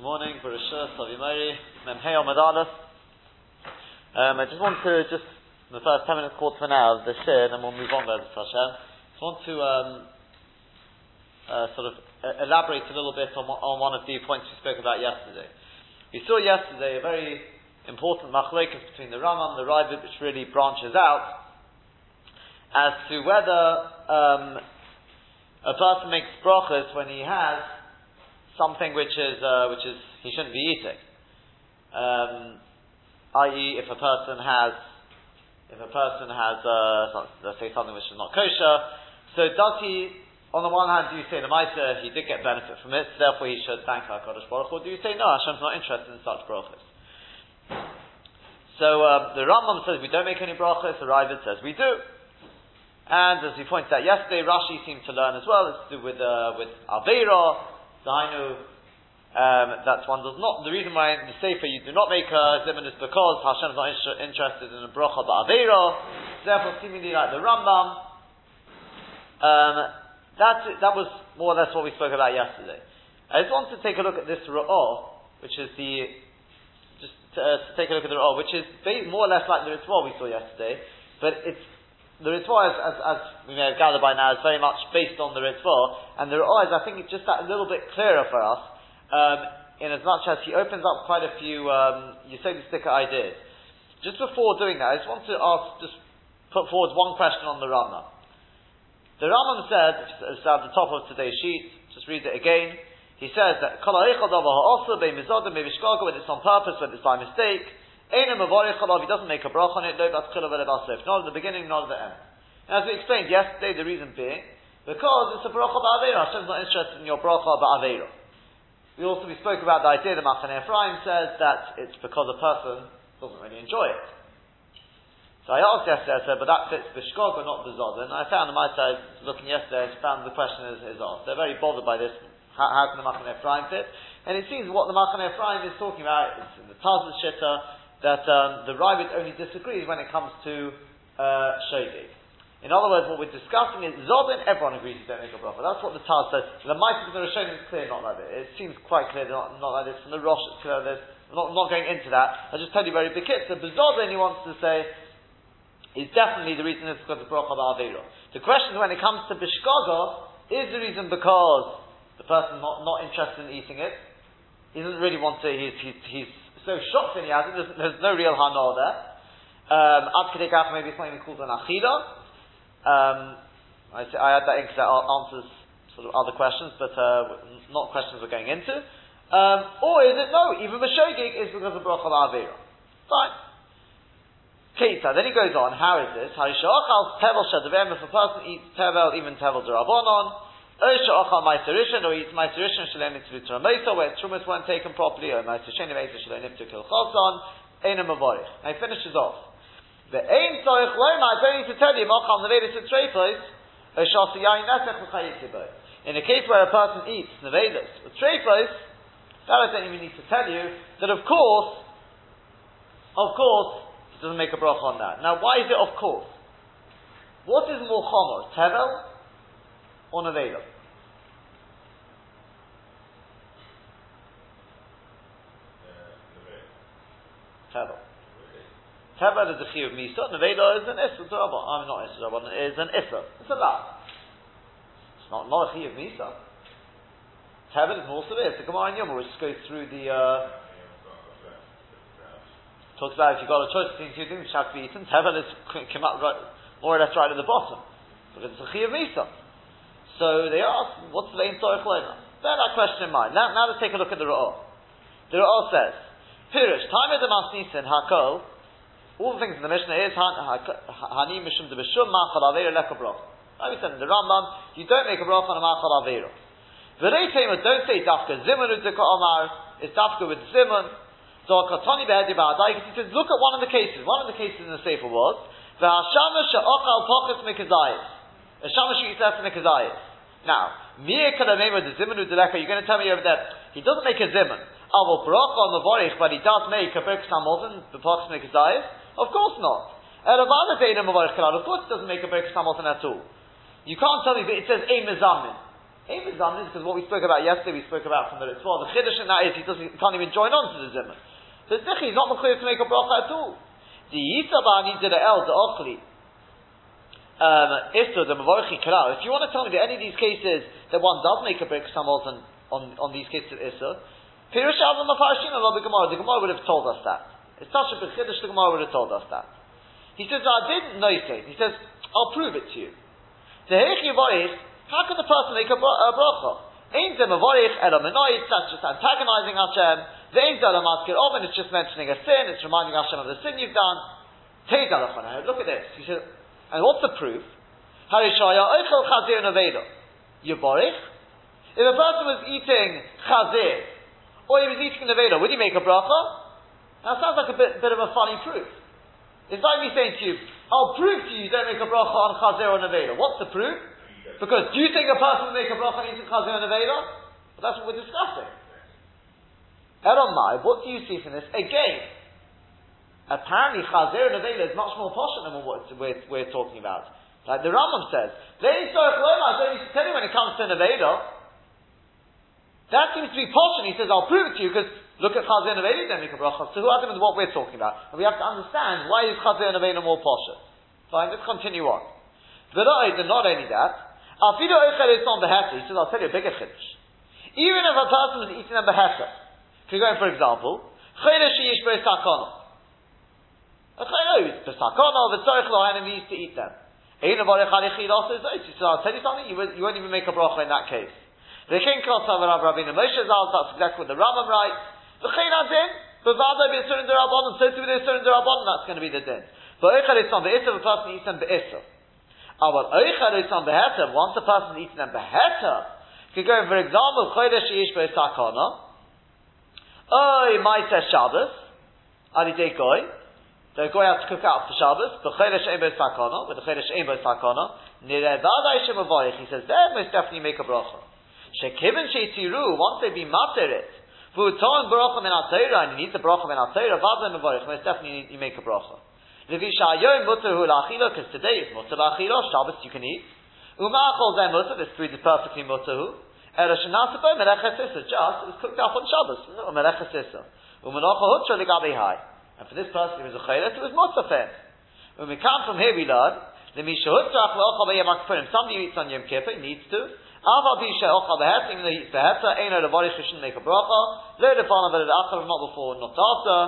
Good morning, Barashah, Savimari, Memhei Aleph. Um, I just want to, just the first 10 minutes called for now, the shir, and then we'll move on. I just want to um, uh, sort of elaborate a little bit on, on one of the points we spoke about yesterday. We saw yesterday a very important machlokes between the Rambam and the Ravid, which really branches out as to whether um, a person makes brachas when he has something which is uh, which is he shouldn't be eating. Um, i.e., if a person has if a person has uh, let's say something which is not kosher, so does he? On the one hand, do you say the Maisa, he did get benefit from it, so therefore he should thank HaKadosh Baruch or do you say, no, Hashem's not interested in such brachas? So um, the Rambam says we don't make any brachas, the Ravid says we do. And as we pointed out yesterday, Rashi seemed to learn as well, it's to do with, uh, with Avera, Dainu, um, that's one does not. The reason why in the Sefer you do not make a zimun is because Hashem is not inter- interested in a bracha ba'avera. Therefore, seemingly like the Rambam, um, that that was more or less what we spoke about yesterday. I just want to take a look at this ra'ah, which is the just to, uh, to take a look at the ra'ah, which is more or less like the ritual we saw yesterday, but it's the Ritva, as, as, as, we may have gathered by now, is very much based on the Ritva, and the Ritva is, I think, just that little bit clearer for us, um, in as much as he opens up quite a few um, Yisodi sticker ideas. Just before doing that, I just want to ask, just put forward one question on the Rambam. The Rambam said, it's at the top of today's sheet, just read it again. He says that when it's on purpose, when it's by mistake, He doesn't make a brach on it, no not at the beginning, not at the end. And as we explained yesterday, the reason being, because it's a bracha ba'avera, Hashem's not interested in your bracha ba'avera. We also we spoke about the idea that Machane Ephraim says that it's because a person doesn't really enjoy it. So I asked yesterday, I said, but that fits Bishkog or not Bezod. And I found on my side, looking yesterday, I found the question is, is asked. They're very bothered by this. How, how can the Machane Ephraim fit? And it seems what the Machane Ephraim is talking about, it's in the Taz's Shitta, that um, the Ravid only disagrees when it comes to uh. In other words, what we're discussing is Zodin, everyone agrees you don't make a bracha. That's what the Taz says. The Mice of the Rishonim is clear, not like this. It seems quite clear, not, not like this. From the Rosh, it's clear this. I'm not, not going into that. I'll just tell you very big hit. So Bezodin, he wants to say, is definitely the reason is because of bracha ba'avera. The question when it comes to Bishkaga, is the reason because the person not, not interested in eating it? He doesn't really want to, he's, he's, he's so shocked he has there's, there's no real hana there. Um, Ad maybe something called an achida. Um, I, I had that in because that answers sort of other questions, but uh, not questions we're going into. Um, or is it no? Even Meshogig is because of bracha avera. Fine. Keita. Then he goes on. How is this? Harishachal tevel shadavem. If a person eats tevel, even tevel derabonon. Osha ochal ma'aserishan, or eats ma'aserishan shalem mitzvah teramosa, where trumas weren't taken properly, or ma'aserishan ma'aser shalem mitzvah kil chosan, ein mavorich. Now he finishes off. The ein tzorich loma, I don't need to tell you, machal nevedis and treifos, osha yayin nesech l'chayitibo. In a case where a person eats nevedis with treifos, that I don't even need to tell you, that of course, of course, he doesn't make a bracha on that. Now why is it of course? What is more chomer, tevel or nevela? Tevel. Tevel is a chi of misa. Nevela is an issa rabban. I'm not issa rabban. It is an issa. It's a lot. It's not not a chi of misa. Tevel is more severe. It's a Gemara in Yom which goes through the. Uh, talks about if you've got a choice between two things which have to be eaten. Tevel is come out right, more or less right at the bottom because it's a chi of misa. So they ask, what's the Ein Tzorich Loma? Bear that question in mind. Now, now let's take a look at the Ra'ah. The Ra'ah says, Pirush, time of the Masnisin, Hakol, all the things in the Mishnah is Hani Mishum de Bishum Machal Avera Leka Brach. Like we said in the Rambam, you don't make a brach on a Machal Avera. V'rei Tema, don't say Dafka Zimun Udzika Omar, it's Dafka with Zimun. So Katani Behedi Ba'adai, he says, look at one of the cases. One of the cases in the Sefer was, V'hashama She'ochal Pochas Mikazayis. A Shama eats less than a Kazayis. Now, Mir Kadamema the Zimun Udeleka, you're going to tell me over there, he doesn't make a Zimun. Avol Barak on the Vorich, but he does make a Birk Samolton, the Pox Mikazayis? Of course not. Eravana Dana Mavarich Kalad, of course it doesn't make a Birk Samolton at all. You can't tell me, but it says a Mizamin. Aim is because what we spoke about yesterday, we spoke about from the Ritva. The Chiddush in that is he, doesn't, can't even join on to the Zimmer. So Zichi, he's not mechuyev to make a bracha at all. The Yisabah needs the El, the Ochli, um, If you want to tell me that any of these cases that one does make a break somewhat on, on, these cases of Isto, Pirush Avon Mafarshim and the Gemara, the Gemara would have told us that. It's a big Chiddush, the Gemara would have told us that. He says, I didn't know it. He says, I'll prove it to you. The Hechi how can the person make a, bracha? Ain't the mavorich elamenoid, that's just antagonizing Hashem. The ain't the maskir oven, it's just mentioning a sin, it's reminding Hashem of the sin you've done. Take a look at this. He said, and what's the proof? Harishaya oichel chazir neveda. Yavorich. If a person was eating chazir, or he was eating neveda, would he make a bracha? That sounds like a bit, bit of a funny proof. It's like me saying to you, I'll prove to you don't make a bracha on chazir or neveda. What's the proof? Because do you think a person will make a bracha eating chazir and aveda? Well, that's what we're discussing. Elamai, what do you see from this? Again, apparently chazir and aveda is much more posh than what we're, we're talking about. Like the Rambam says, they only tell you when it comes to an aveda. That seems to be posh, and he says, I'll prove it to you because look at chazir and aveda, don't make a bracha. So who are them what we're talking about? And we have to understand why is chazir and aveda more posh. Fine, let's continue on. But not only that, Afidu Eichel is on Beheta. He says, I'll tell you a bigger chiddush. Even if a person is eating a Beheta, could go in, for example, Chayla Sheyish Bo Sakona. A Chayla is Sakona, the Tzorich Lohanim, he used to eat them. Ein Avarech Alichid also is He says, I'll tell you something, you won't, you won't even make a bracha in that case. The King Kosav Rav Rabbeinu Moshe Zal, that's exactly what the Rambam writes. The Chayin Adin, Bavada be a certain Derabon, and so to be a certain Derabon, that's going to be the din. Eichel is on the person eats them Be'isser. Aval oichar is on beheta. Once a person eats them beheta, could go for example, chodesh yish sakana. Oy ma'aseh Shabbos. Alidei goy. The goy has to cook out for Shabbos. B'chodesh ein sakana. With the chodesh ein sakana. Nirevadai shemavoich. He says there must definitely make a bracha. Shekivin sheitiru. Once they be mater it. V'uton bracha min and you need the bracha min atayra. Vadai mevorich. Most definitely you make a bracha. Levishayoim mutter hu la'achila, because today it's mutter la'achila, Shabbos you can eat. Uma'achol zeh mutter, this food is perfectly mutter hu. Ela shenasabo melechesisa, just, it's cooked up on Shabbos, no, melechesisa. Umanocha hutra legabe hai. And for this person, it was a chaylet, it was mutter for. When we come from here, we learn, Lemisha hutra achla b'yem akfurim, somebody eats on Yom Kippur, needs to. Aval bisha ochal behet, even though he eats beheta, ain't no levarich, shouldn't make a bracha. Lo defana v'ed achar, not before, not after.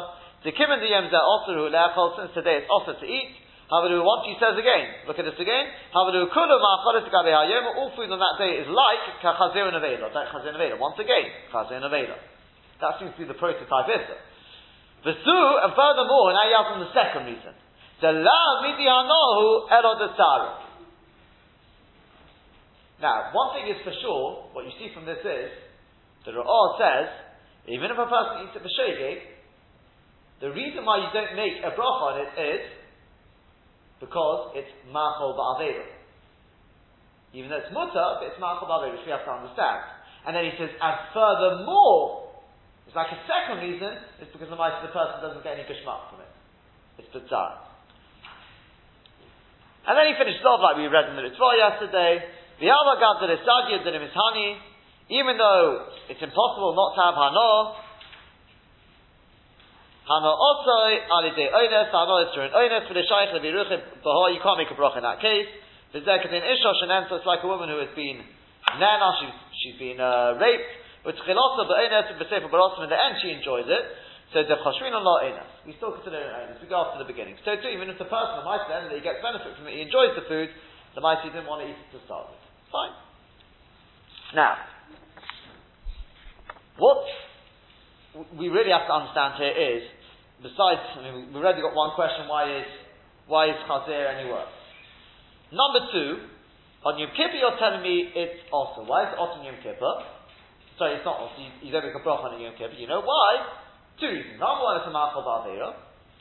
The kimin diyem also who leachol, since today it's also to eat. Havadu, once he says again, look at this again. Havadu kulu ma'achalis gabe hayom, all food on that day is like kachazir and aveda, like chazir and aveda. Once again, chazir and aveda. That seems to be the prototype issa. Vesu, and furthermore, now you have from the second reason. The la midi hanohu elod Now, one thing is for sure, what you see from this is, the Ra'ah says, even if a person eats it for the reason why you don't make a bracha on it is because it's machol ba'avera. Even though it's mutter, but it's machol ba'avera, which we have to understand. And then he says, and furthermore, it's like a second reason, it's because the mice the person doesn't get any geshmak from it. It's bizarre. And then he finishes off like we read in the Ritva yesterday. The Avagad the Risagya the honey, even though it's impossible not to have hano, Hana Otsoi, Alide Oines, Hana is during Oines, for the Shaykh Levi Ruchim, you can't make a brach in that case. The Zekatin Isha Shenem, so it's like a woman who has been Nana, she's, she's been uh, raped, but Chilasa B'Oines, B'Sefer Barosim, in the end she enjoys it. So the Chashrin Allah Oines. We still consider it Oines. We go after the beginning. So too, even if the person, the mice then, that he gets benefit from it, he enjoys the food, the mice he didn't want to eat it to start with. Fine. Now, what we really have to understand here is, besides, I mean, we've already got one question, why is, why is Chazir any worse? Number two, on Yom Kippur you're telling me it's also. Why is it on Yom Kippur? Sorry, it's not also. You, you don't make a bracha on Yom Kippur. You know why? Two reasons. Number one, it's a ma'achol.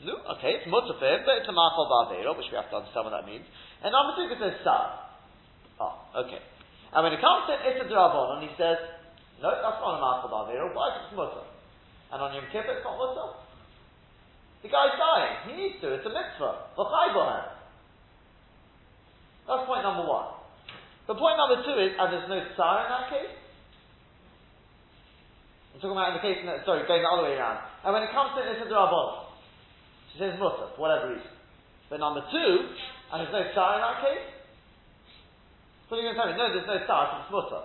No, okay, it's mutafir, but it's a ma'achol ba'avera, which we have to understand what that means. And number two, because sad. Oh, okay. And when it comes to it's a and he says, no, that's not a ma'achol ba'avera. Why is it mutter? And on Yom Kippur, it's not mutter. The guy's dying. He needs to. It's a mitzvah. That's point number one. But point number two is, and there's no tsar in that case. I'm talking about in the case, that, sorry, going the other way around. And when it comes to Nissa Rabban, she says mutter, for whatever reason. But number two, and there's no tsar in that case, what are going to tell me? No, there's no tsar, it's mutter.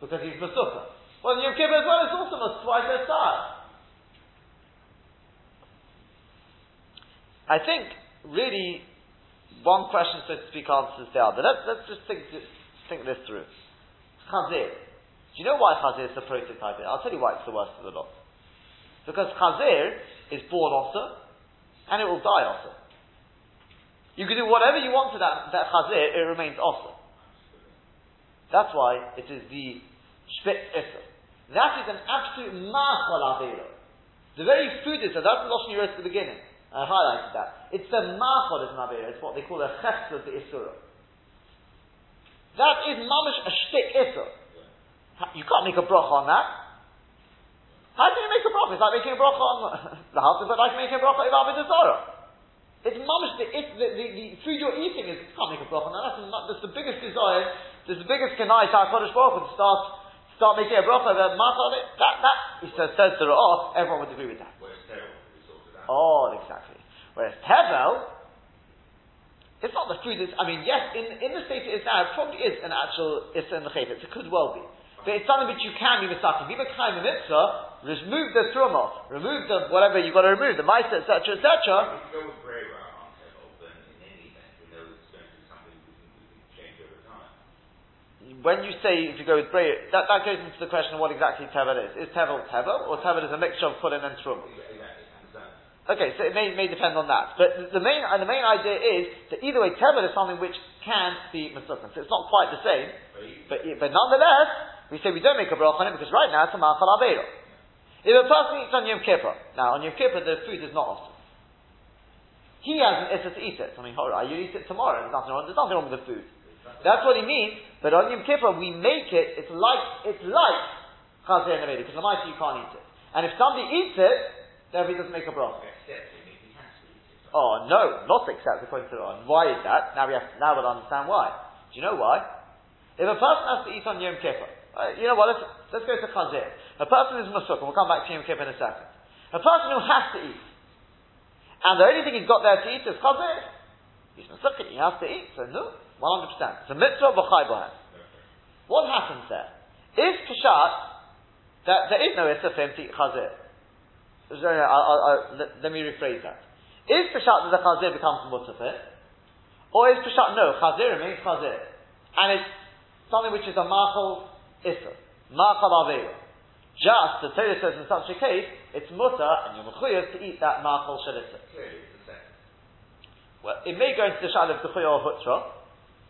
Because he's Masukah. Well, Yom Kippur as well, it's also mutter, there's tsar. I think, really, one question, so to speak, answers the other. Let's, let's just think, think this through. Chazir. Do you know why Chazir is the prototype? I'll tell you why it's the worst of the lot. Because Chazir is born also, and it will die also. You can do whatever you want to that, that Chazir, it remains also. That's why it is the Spitz Isser. That is an absolute machal avera. The very food is, that's the Lashon at the beginning. I highlighted that. It's the machal is an avera. It's what they call a chesed of the Isura. That is mamish a shtick Isser. You can't make a bracha on that. How can you make a bracha? It's like making a bracha on the house, but like making a bracha of Avodah It's mamish, the, it, the, the, the, food you're eating is, can't make a bracha that. That's, that's the biggest desire, there's the biggest kanai to HaKadosh Baruch to start, start making a bracha, the it. That, that, he says, says to Ra'ah, oh, everyone would agree with that. Oh, exactly. Whereas Tevel, it's not the food that's, I mean, yes, in, in the state it is now, it probably is an actual, it's in the it could well be. But it's something which you can be misakim. Be kind of mitzvah, remove the truma, remove the whatever you've got to remove, the ma'isa, etc., etc. When you say if you go with Bray, that, that goes into the question of what exactly Tevel is. Is Tevel Tevel, or Tevel is a mixture of Kulin and Trum? Okay, so it may, may depend on that. But the main, the main idea is that either way, Tevel is something which can be Masukan. So it's not quite the same. But, but nonetheless, we say we don't make a bracha on it because right now it's a ma'achal aveiro. If a person eats on Yom Kippur, now on Yom Kippur the food is not awesome. He has an issa to eat it. I mean, you eat it tomorrow, there's nothing wrong, there's nothing wrong with the food. That's what he means, but on Yom Kippur we make it, it's like, it's like Chazer and because the you can't eat it. And if somebody eats it, then he doesn't make a bracha. Oh no, not accept according to the Ron. Why is that? Now we have to, now we'll understand why. Do you know why? If a person has to eat on Yom Kippur, uh, you know what, let's, let's go to Chazir. A person is Masuk, and we'll come back to Yom Kippur in a second. A person who has to eat, and the only thing he's got there to eat is Chazir. He's Masuk, he has to eat, so no, 100%. It's a mitzvah b'chai bohem. What happens there? Is Peshat, that there is no Issa for him to eat Chazir. Let, let me rephrase that. Is Peshat that the Chazir becomes Mutafit? Or is Peshat, no, Chazir remains Chazir. And it's something which is a Machal Issa. Ma'achal Avera. Just, the Torah says in such a case, it's mutter, and you're mechuyev to eat that ma'achal shalissa. Well, it may go into the shadow of the or hutra,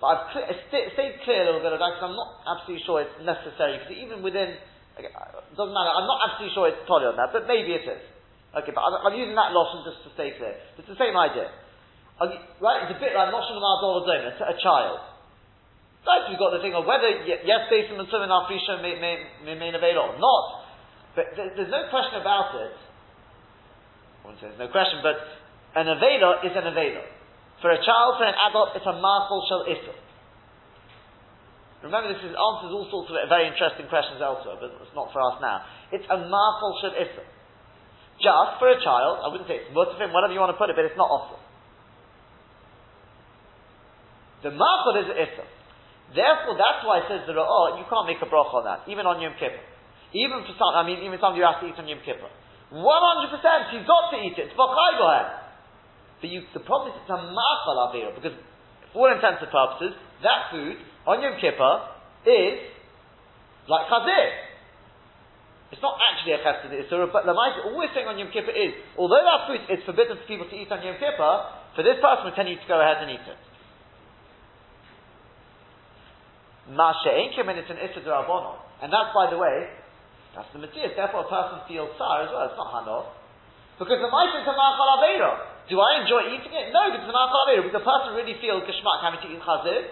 but I've clear, stayed clear a little bit of that because I'm not absolutely sure it's necessary, because even within, okay, it doesn't matter, I'm not absolutely sure it's totally on that, but maybe it is. Okay, but I'm, I'm using that lotion just to stay clear. It's the same idea. Right? It's a bit like Moshe Ma'adol a child. Right, we've got the thing of whether, yes, Besim and Tzuvin Afrisha may, may, may, may avail or not. But there's no question about it. I wouldn't say there's no question, but an Avela is an Avela. For a child, for an adult, it's a Marful Shal Issa. Remember, this is, answers all sorts of very interesting questions elsewhere, but it's not for us now. It's a Marful Shal Issa. Just for a child, I wouldn't say it's Mutafim, whatever you want to put it, but it's not awesome. The Marful is Issa. Therefore, that's why it says the Ra'ah, oh, you can't make a bracha on that, even on Yom Kippur. Even for some, I mean, even somebody you have to eat on Yom Kippur. 100%, he's got to eat it. It's But you, the problem is it's a ma'achal avera, because for all intents and purposes, that food on Yom Kippur is like chazir. It's not actually a chesed isura, but the mice always saying on Yom Kippur is, although that food is forbidden for people to eat on Yom Kippur, for this person we tell you to go ahead and eat it. And that's, by the way, that's the Matthias. Therefore, a person feels sour as well. It's not Hanor. Because the mice is a Ma'achal. Do I enjoy eating it? No, because it's a Ma'achal Aveira. Because the person really feels Geshmak having to eat Chazir.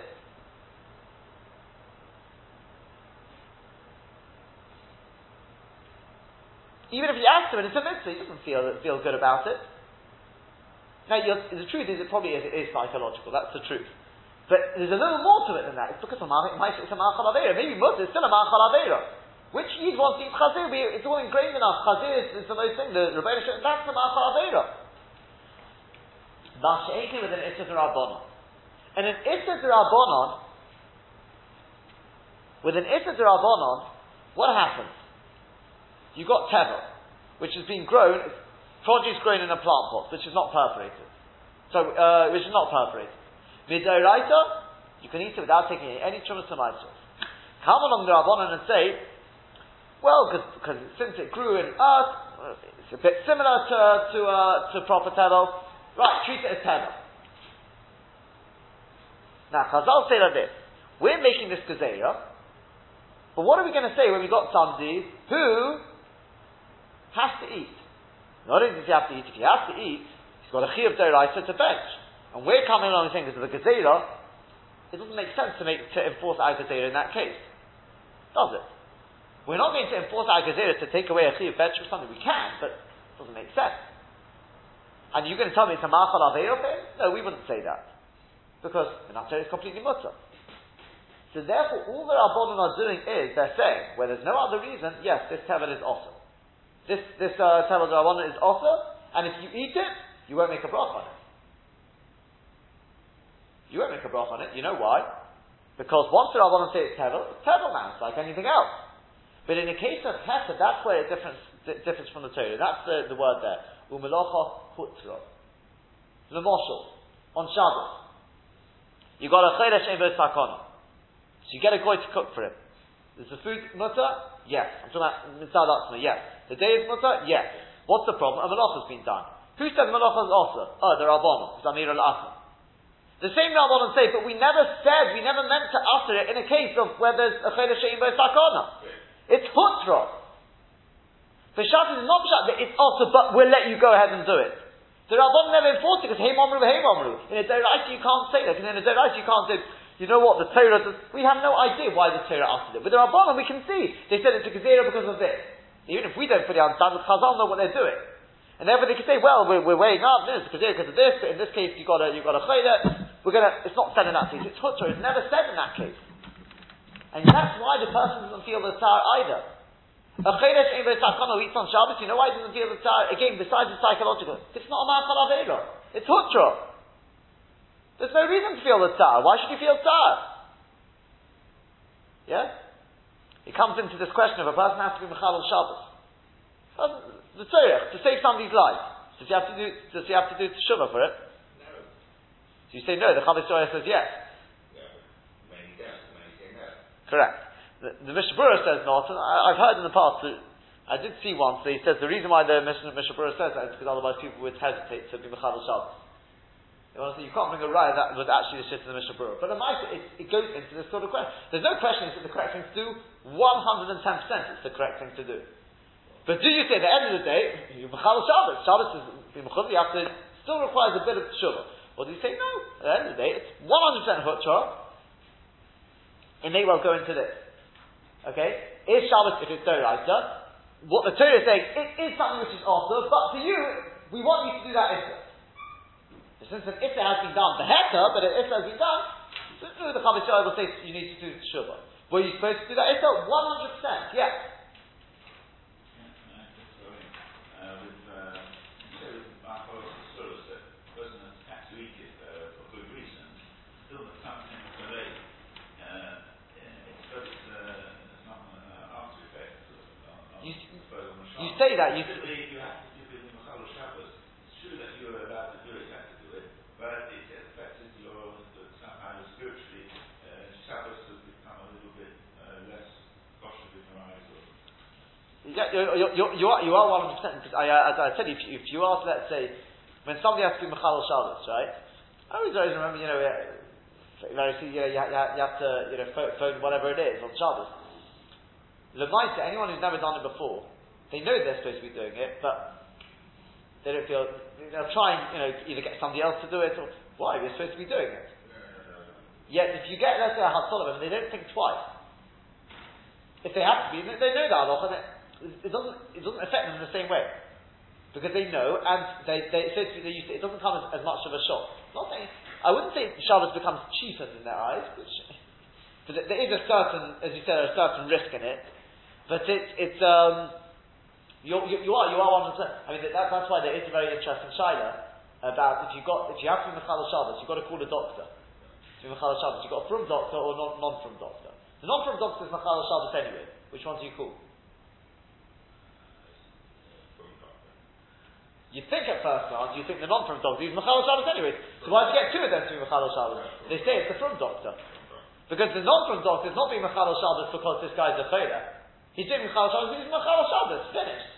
Even if you ask him and it's a mitzvah, he doesn't feel, feel good about it. Now, the truth is, it probably is, it is psychological. That's the truth. But there's a little more to it than that. It's because it's a Ma'achal Aveira. Maybe Mutter is still a Ma'achal Aveira. Which Yid wants to eat Chazir? It's all ingrained in us. Chazir is, is the most thing. The Rebbeinu that's the Ma'achal With an Issa. And an Issa with an Issa what happens? You've got Tevel, which has been grown, produce grown in a plant pot, which is not perforated. So, uh, which is not perforated. Midoraita, you can eat it without taking any trumas to Come along the Rabbanon and say, well, because since it grew in earth, it's a bit similar to to, uh, to proper tevel. Right, treat it as tevel. Now, Chazal say like this: We're making this gezerah, but what are we going to say when we got somebody who has to eat? Not only does he have to eat, if he has to eat, he's got a chi of deraisa to bench. And we're coming along and saying because of the Gezerah, it doesn't make sense to make to enforce our Gezerah in that case. Does it? We're not going to enforce our Gezerah to take away a Chiyuv Betch or something. We can, but it doesn't make sense. And you're going to tell me it's a Machal Aveil No, we wouldn't say that. Because the Natsar is completely mutter. So therefore, all that Rabbanon are doing is, they're saying, where there's no other reason, yes, this Tevel is awesome. This, this uh, Tevel Rabbanon is awesome, and if you eat it, you won't make a broth on it. You won't make a brach on it. You know why? Because once the Rabbanon say it's tevel, it's tevel now. It's like anything else. But in the case of Hesed, that's where it differs, differs from the Torah. That's the, the word there. Umelocha hutra. The moshel on Shabbos. You got a chedesh ebo sakona. So you get a guy to cook for him. Is the food mutter? Yes. I'm talking about mitzad Yes. The day is mutter? Yes. What's the problem? A malacha has been done. Who said the malacha is also? Oh, the Rabbanon. Zamir al the same Rabbanon say, but we never said, we never meant to utter it in a case of where there's a Chayla Shein Sakana. It's Hutra. For Shat is not Shat, it's also, but we'll let you go ahead and do it. The Rabbanon never enforced it because Hey Momru, Hey Momru. In a Deraita you can't say that, because in a Deraita you can't say, you know what, the Torah does, we have no idea why the Torah uttered it. With the Rabbanon we can see, they said it's a Gezerah because of this. Even if we don't fully understand, the Chazal know what they're doing. And therefore they can say, well, we're, we're weighing up, this is because of this, but in this case you've got a, you've got a chayla, we're gonna, it's not said in that case, it's hutra, it's never said in that case. And that's why the person doesn't feel the tar either. A chaylesh ain't who eats on Shabbos, you know why he doesn't feel the tar? Again, besides the psychological, it's not a ma'achal avera, it's hutra. There's no reason to feel the tar. Why should you feel tar? Yeah? It comes into this question of a person has to be mechal on Shabbos uh, the tzorech, to save somebody's life. Does he have to do, does he have to do teshuvah for it? No. So you say no, the Chavis says yes. No. Don't, many say no. Correct. The, the Mishnah Berurah says not, and I, have heard in the past that I did see once that he says the reason why the Berurah says that is because otherwise people would hesitate to be Mechal Shabbos. You can't bring a raya that was actually the shit of the Mishnah Berurah. But it, it, goes into this sort of question. There's no question is it the correct thing to do. 110% it's the correct thing to do. But do you say at the end of the day, you Mechal Shabbos, Shabbos is, you have to, still requires a bit of tshuva. Or do you say, no, at the end of the day, it's 100% Hutcha, it may well go into this. Okay? Is Shabbos, if it's Doraita, what the Torah is saying, it is something which is also, but for you, we want you to do that Issa. Since an Issa has been done, the Heta, but an Issa has been done, the Chavis will say you need to do Shuvah. Were you supposed to do that Issa? 100%, yes. You say that you. you have to do it in Machal Shabbos. It's true that you are allowed to do it, you have to do it, but it affected your somehow spiritually. Uh, Shabbos has become a little bit uh, less cautious in eyes. Or... Yeah, you're, you're, you are you are one hundred percent. I, uh, as I said, if you, if you ask, let's say, when somebody has to do Machal Shabbos, right? I always always remember, you know, uh, very you, know, you, you have to you know phone whatever it is on Shabbos. Lemaita, anyone who's never done it before, they know they're supposed to be doing it, but they don't feel, they'll try and, you know, either get somebody else to do it, or, why, we're supposed to be doing it. Yet, if you get, let's say, a Hatzolim, and they don't think twice, if they have to be, they know that halacha, it, it, doesn't, it doesn't affect them in the same way. Because they know, and they, they, so they used to, it doesn't come as, as much of a shock. Not saying, I wouldn't say Shabbos becomes cheapened in their eyes, which, but there is a certain, as you said, a certain risk in it. But it's, it's, um, you're, you, you are, you are one of the, I mean, that, that's why there is a very interesting shaila about if you got, if you have to be Mechal Shabbos, you've got to call a doctor. To be Mechal Shabbos, you've got a from doctor or non, non-from doctor. The non-from doctor is Mechal Shabbos anyway. Which one do you call? You think at first glance, you think the non-from doctor is Mechal Shabbos anyway. So why do you get two of them to be Mechal Shabbos? They say it's the from doctor. Because the non-from doctor is not being Mechal Shabbos because this guy's a chayla. He's doing Mechal Shabbos, he's Mechal Shabbos, finished.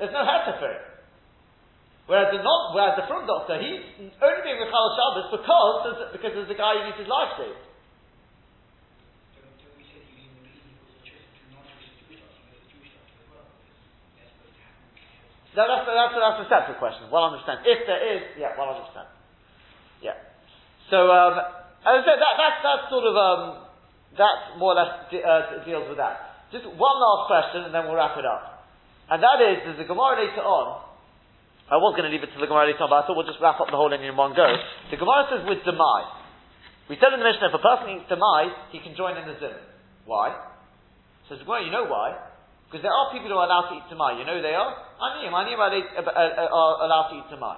There's no heter for it. Whereas the whereas the from doctor, he's only being Mechal Shabbos because there's, because there's a guy who needs his life saved. That's, that's, that's a separate question. 100%. If there is, yeah, 100%. Yeah. So, um, as I said, that, that's, that's sort of, um, that more or less de- uh, deals with that. Just one last question and then we'll wrap it up. And that is, there's a Gemara later on, I was going to leave it to the Gemara later on, but I thought we'll just wrap up the whole thing in one go. The Gemara says with Demai. We said in the Mishnah, if a person eats Demai, he can join in the Zim. Why? Says Gemara, you know why? Because there are people who are allowed to eat tamai. You know who they are? Aniyim. Aniyim are, uh, uh, are allowed to eat tamai.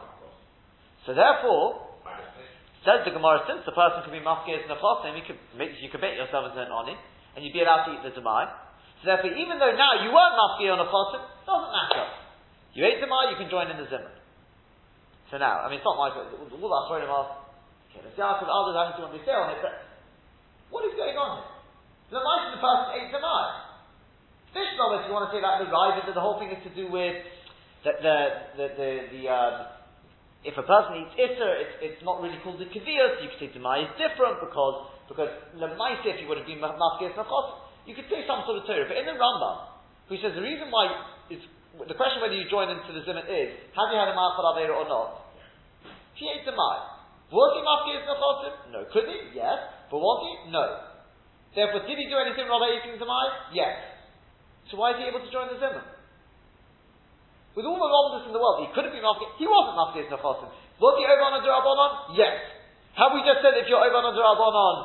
So therefore, says the Gemara, since the person can be mafkir and a chosim, you could make, you could bet yourself as an oni, and you'd be allowed to eat the tamai. So therefore, even though now you weren't mafkir on a chosim, doesn't matter. You ate tamai, you can join in the zimmer. So now, I mean, it's not my fault. All our throwing off. Okay, see how others having to what they say on it, but what is going on here? The mice the person ate tamai. Mishnah, if you want to say that the Riva, the whole thing is to do with the the the, the, the um, if a person eats iser, it's, it's not really called the kaviyas. You could say demai is different because because lemaisa, if you would have been mafkes nachos, you could say some sort of Torah. But in the Rambam, who says the reason why it's the question whether you join into the zimmet is have you had a ma'achal avera or not? He ate the demai. Was he mafkes nachosim? No. Could he? Yes. But was he? No. Therefore, did he do anything by eating demai? Yes. So why is he able to join the Zimmer? With all the wrongness in the world, he could have been Mafkir. He wasn't Mafkir Nechosim. Was he over on a Durabonon? Yes. Have we just said if you're over on a Durabonon,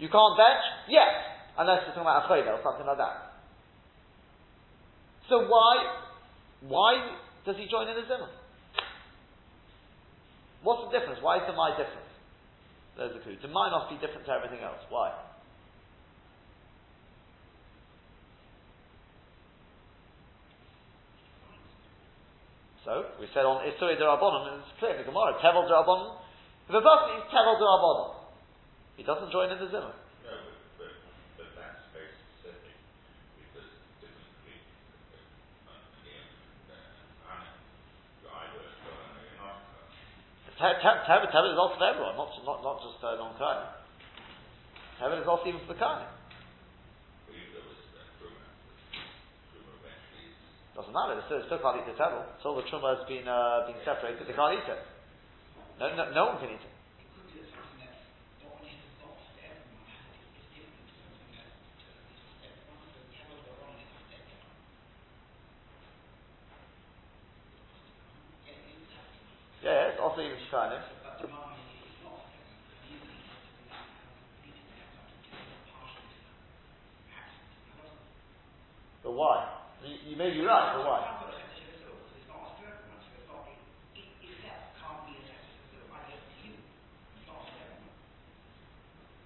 you can't bench? Yes. Unless you're talking about a Choyda or something like that. So why, why does he join in the Zimmer? What's the difference? Why is the my different? There's the clue. The my must be different to everything else. Why? So, we said on Isuri Darabonim, and it's clear in the Gemara, Tevel Darabonim. If a person eats Tevel Darabonim, he doesn't join in the Zimmer. No, but, but, but that's very specific, because typically, uh, Tevel is also for everyone, not, not, not just uh, non-Kohen. Tevel is also even for the Kohen. Doesn't matter. They still, still can't eat the table. Until the truma has been uh, been separated, they can't eat it. No, no, no one can eat it. Yeah, shining. But why? You, you may be right, but why?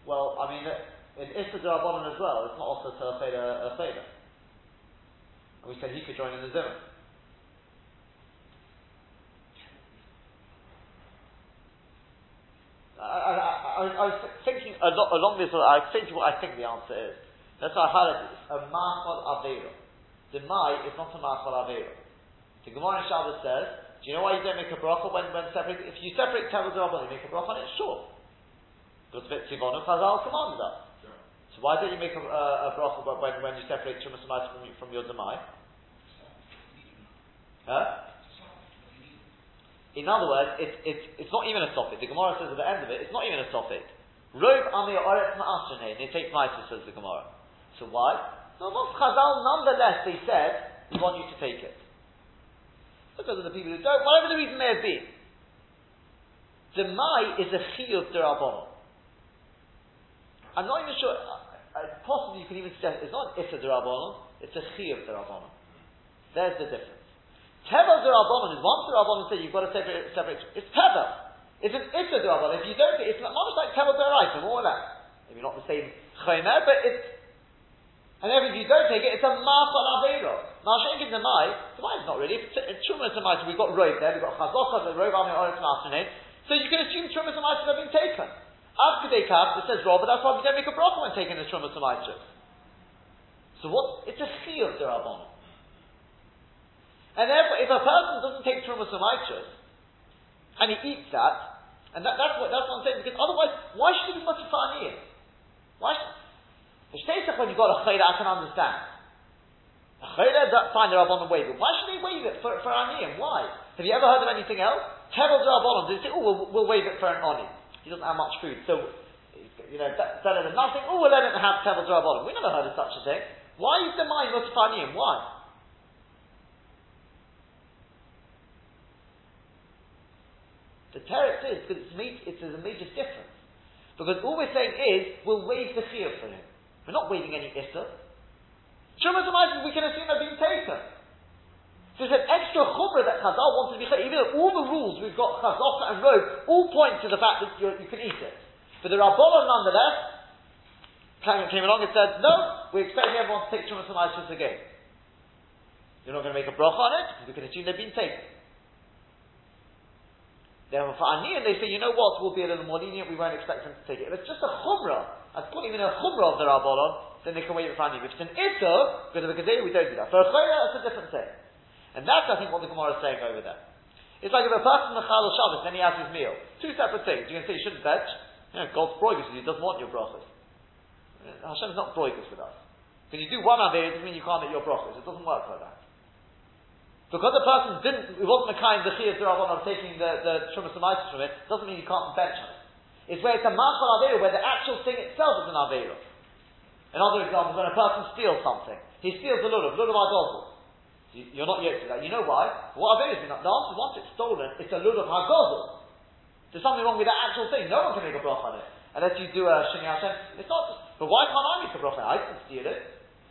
Well, I mean, in Issa as well, it's not also to a Feda. And we said he could join in the Zimmer. I, I, I, I, was thinking along this, I was thinking what I think the answer is. That's why I highlighted this. A Machal Avera the Mai is not a Ma'achal Avera. The Gemara in Shabbos says, do you know why you don't make a bracha when, when separate, if you separate Tevel Rabban, you make a bracha on it? Sure. Because Tzivonu Chazal commanded us. So why don't you make a, a, a bracha when, when you separate Chumas from, from your Demai? Huh? In other words, it's, it's, it's not even a topic. The Gemara says at the end of it, it's not even a topic. Rov Amir Oretz Ma'ashin They take Maitis, says the Gemara. So why? So most Chazal, nonetheless, they said, we want you to take it. Because of the people who don't, whatever the reason may have been. Demai is a chiyuv derabon. I'm not even sure. Uh, possibly you can even suggest it's not issa derabon. It's a chiyuv derabon. There's the difference. Tevel derabon is once derabon said you've got to separate. separate it's tevel. It's an issa derabon. If you don't, it's not much like tevel deraisa, more or less. Maybe not the same chomer, but it's. And if you don't take it, it's a machal aveiro. Now, Shenkin Demai, Demai is not really. It's, Trumas and Maisa. We've got Rove there. We've got Chazokah, the Rove Amir Oretz Masanin. So you can assume Trumas and Maisa have been taken. After they come, it says but that's why we don't make a bracha when taking the Trumas and Maisa. So what? It's a chiyuv derabon. And therefore, if a person doesn't take Trumas and Maisa, and he eats that, and that, that's what that's what I'm saying. Because otherwise, why should he be aniyim? Why? Should, the when you've got a chayla, I can understand. A chayla, fine, up on the wave, but why should they waive it for for aniyim? Why? Have you ever heard of anything else? Tevel Rabbanon, they say, oh, we'll, we'll waive it for an Oni. He doesn't have much food, so, you know, better than nothing. Oh, we'll let him have Tevel Rabbanon. We never heard of such a thing. Why is the mind Mustafaniyim? Why? The teretz is because it's, it's a major difference. Because all we're saying is we'll waive the chiyuv for him. We're not waiving any issa. Shumas we can assume they're being taken. So it's an extra chumrah that Chazal wanted to be. Even though all the rules we've got Chazal and robe all point to the fact that you can eat it. But the Rabbanon nonetheless came, came along and said, no, we're expecting everyone to take Shumas again. You're not going to make a bracha on it because we can assume they've been taken. Therefore, for Aniyan, they say, you know what, we'll be a little more lenient, we won't expect them to take it. If it's just a chumrah, I'd call even a chumrah of the Rabbanon, then they can wait for Aniyan. If it's an Issa, because of a Gezeir, we don't do that. For a Chayra, it's a different thing. And that's, I think, what the Gemara is saying over there. It's like if a person Mechal Shabbos, then he has his meal. Two separate things. You can say you shouldn't bench. You know, God's broigus you, doesn't want your brachas. Hashem's not broigus with us. When you do one Avir, it doesn't mean you can't eat your brachas. It doesn't work like that. Because the person didn't, it wasn't the kind of Rabban of taking the, the Shumas from it, doesn't mean you can't bench on it. It's where it's a Machal Avera, where the actual thing itself is an Avera. Another example, when a person steals something, he steals a lulav, lulav agozl. You're not yet to that. You know why? What Avera is the answer once it's stolen, it's a lulav hagozl. There's something wrong with that actual thing. No one can make a bracha on it. Unless you do a Shini Hashem. It's not, but why can't I make a bracha? I didn't steal it.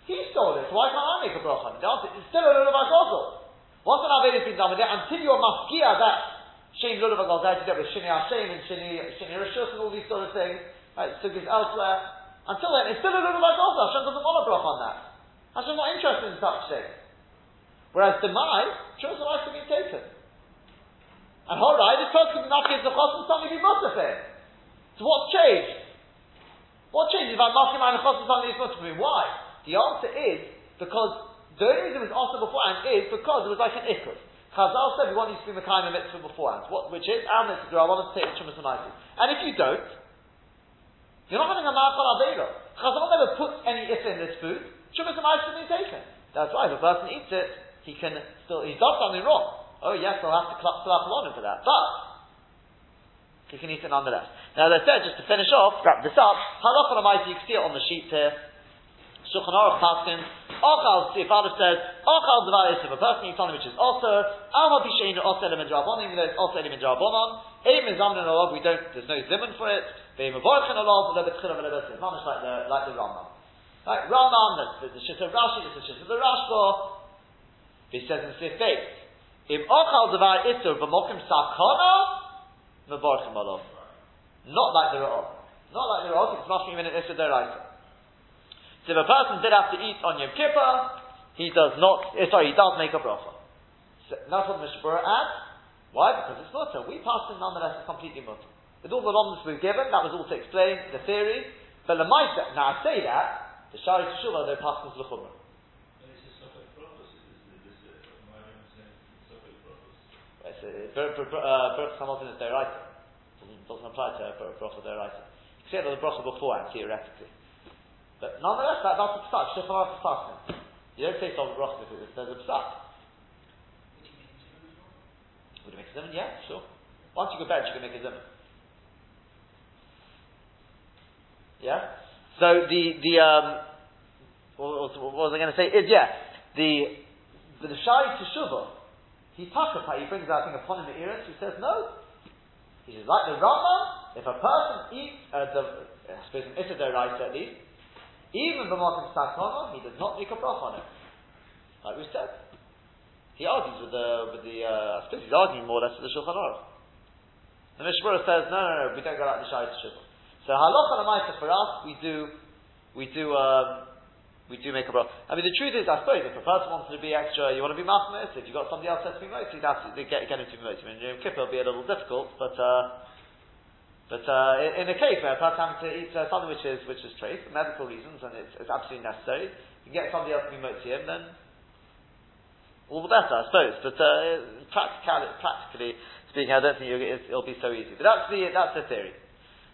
He stole it, so why can't I make a bracha on it? The answer is still a lulav hagozl. Once an Aved has done with it, until you're mafkia that Shem Lulav HaGal, that with Shini Hashem and Shini, Shini Rishus and all these sort of things, right, sugis elsewhere, until then, it's still a Lulav HaGal, Hashem doesn't want a brach on that. Hashem's not interested in such things. Whereas Demai, Shus life to be taken. And Horai, this person could not give the chos and something be mutafir. So what's changed? What changed if I'm asking my chos and something is mutafir? Why? The answer is because the only reason it was also beforehand is because it was like an ikud. Chazal said we want you to be Mekayim a mitzvah beforehand. What, which is, our mitzvah, I want us to take Shumas and And if you don't, you're not having a Ma'achal Aveiro. Chazal never puts any if in this food. Shumas and Isis being taken. That's why if a person eats it, he can still, he's done something wrong. Oh yes, I'll have to clap Salach for that. But, he can eat it nonetheless. Now, as I said, just to finish off, wrap this up, Halach on you can see it on the sheet here. Shulchan Aruch Paskin, Ochal, if Father says, Ochal Devar if a person eats something which is also, Alma Pishain also element Rabbanon, even though it's also element Rabbanon, Eim is Zamin Olog, we don't, there's no Zimun for it, Ve'im Avorchen Olog, Lebet Chilav Lebet It's almost like the, like the Rambam. Like Rambam, the, the, the Shit of Rashi, the Shit of the Rashba, he says in Sif Beit, Im Ochal Devar Isur, V'mokim Sakona, Mevorchen Olog. Not like the Ra'ov. Not like the Ra'ov, it's not even an Isur Deraisa. So if a person did have to eat on Yom Kippur, he does not, eh, sorry, he does make a bracha. So that's what the Mishnah Berurah adds. Why? Because it's mutter. We pass it nonetheless as completely mutter. With all the lomness we've given, that was all to explain the theory. But the Maisa, now I say that, the Sha'arei Teshuvah, they're passing to the Chumrah. Baruch Hamilton is their writer. Doesn't, it doesn't apply to a bracha their writer. You say that the bracha beforehand, theoretically. But nonetheless, that, that's a psak. Shifar is a You don't say Sol Roch because there's a psak. Would it make a zimun? Yeah, sure. Once you go bench, you can make a zimun. Yeah? So the, the, um, what, what, was I going to say? Is, yeah, the, the, the Sha'arei Teshuvah, he takapa, he brings out, I think, upon him the Eris, he says, no. He says, like the Rambam, if a person eats, uh, the, I suppose an Issa at least, even the Motim Sakona, he does not make a bracha on it. Like we said. He argues with the, with the, uh, I suppose he's arguing more or less with the Shulchan Aruch. The Mishnah Berurah says, no, no, no, we don't go like the Shai Shulchan. So halacha lamaisa for us, we do, we do, um, we do make a bracha. I mean, the truth is, I suppose, if a person wants to be extra, you want to be machmis, if you've got somebody else that's being moti, that's, get, get him to be moti. I mean, Yom Kippur will be a little difficult, but, uh, but uh, in, in a case where a person having to eat uh, something which is which is trace for medical reasons and it's, it's absolutely necessary, you get somebody else to be motzi him, then all the better, I suppose. But uh, practically, practically speaking, I don't think it'll be so easy. But that's the that's the theory.